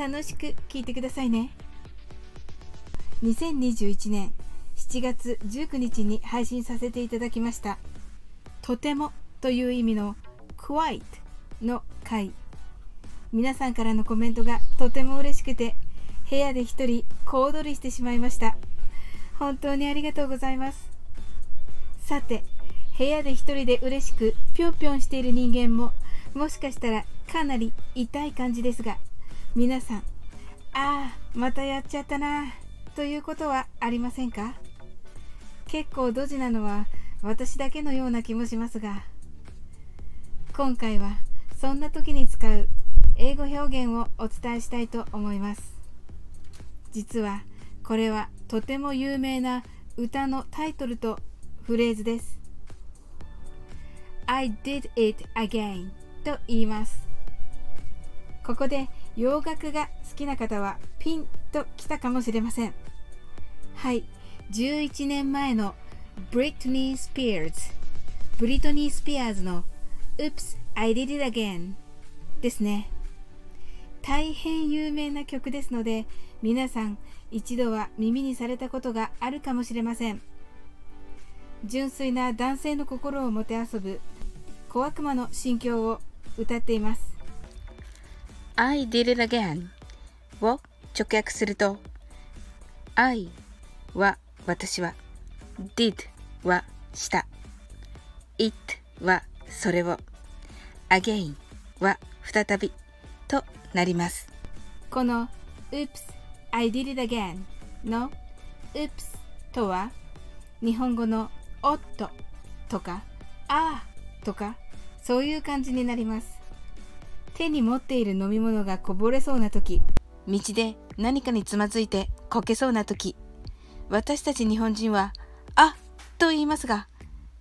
楽しく聞いてくださいね。2021年7月19日に配信させていただきました。とてもという意味の quite の回。皆さんからのコメントがとても嬉しくて部屋で一人小躍りしてしまいました。本当にありがとうございます。さて部屋で一人で嬉しくぴょんぴょんしている人間ももしかしたらかなり痛い感じですが皆さん、ああ、またやっちゃったな、ということはありませんか？結構ドジなのは私だけのような気もしますが、今回はそんな時に使う英語表現をお伝えしたいと思います。実はこれはとても有名な歌のタイトルとフレーズです。I did it again と言います。ここで洋楽が好きな方はピンときたかもしれません。はい、11年前のブリトニー・スピアーズ、ブリトニー・スピアーズの Oops, I Did It Again ですね。大変有名な曲ですので、皆さん一度は耳にされたことがあるかもしれません。純粋な男性の心をもてあそぶ小悪魔の心境を歌っています。I did it again を直訳すると I は私は did はした。it はそれを again は再びとなります。この Oops I did it again の Oops とは日本語のおっととかああとかそういう感じになります。手に持っている飲み物がこぼれそうな時道で何かにつまずいてこけそうな時私たち日本人は「あ」と言いますが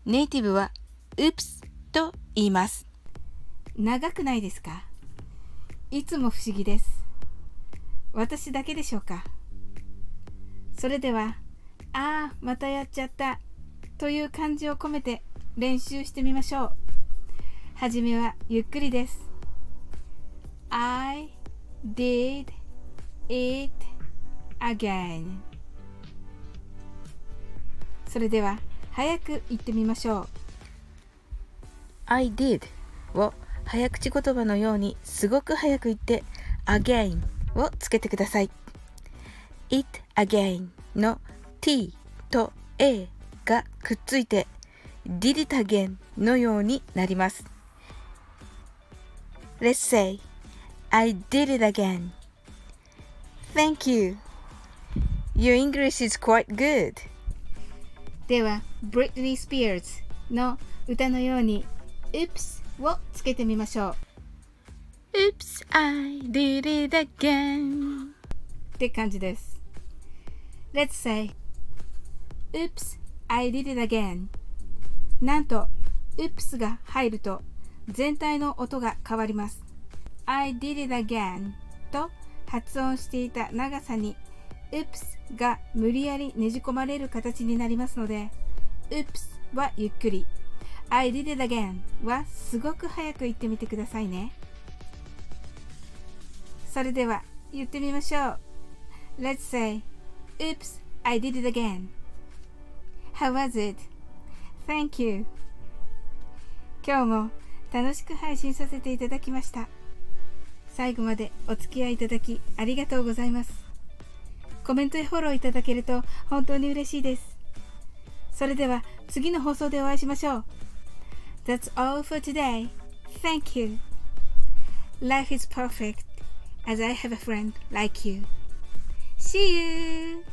ネイティブは「うプス」と言います。長くないですか？いつも不思議です。私だけでしょうか？それでは「ああまたやっちゃった」という感じを込めて練習してみましょう。はじめはゆっくりです I did it again. それでは早く言ってみましょう。I did を早口言葉のようにすごく早く言って again をつけてください。It again の t と a がくっついて did it again のようになります。Let's say I did it again. Thank you. Your English is quite good. では、Britney Spears の歌のように Oops をつけてみましょう。Oops, I did it again. って感じです。Let's say Oops, I did it again. なんと、Oops が入ると全体の音が変わります。I did it again と発音していた長さに oops が無理やりねじ込まれる形になりますので oops はゆっくり。I did it again はすごく早く言ってみてくださいね。それでは言ってみましょう。Let's say Oops, I did it again. How was it? Thank you. 今日も楽しく配信させていただきました。最後までお付き合いいただきありがとうございます。コメントやフォローいただけると本当に嬉しいです。それでは次の放送でお会いしましょう。That's all for today. Thank you. Life is perfect as I have a friend like you. See you!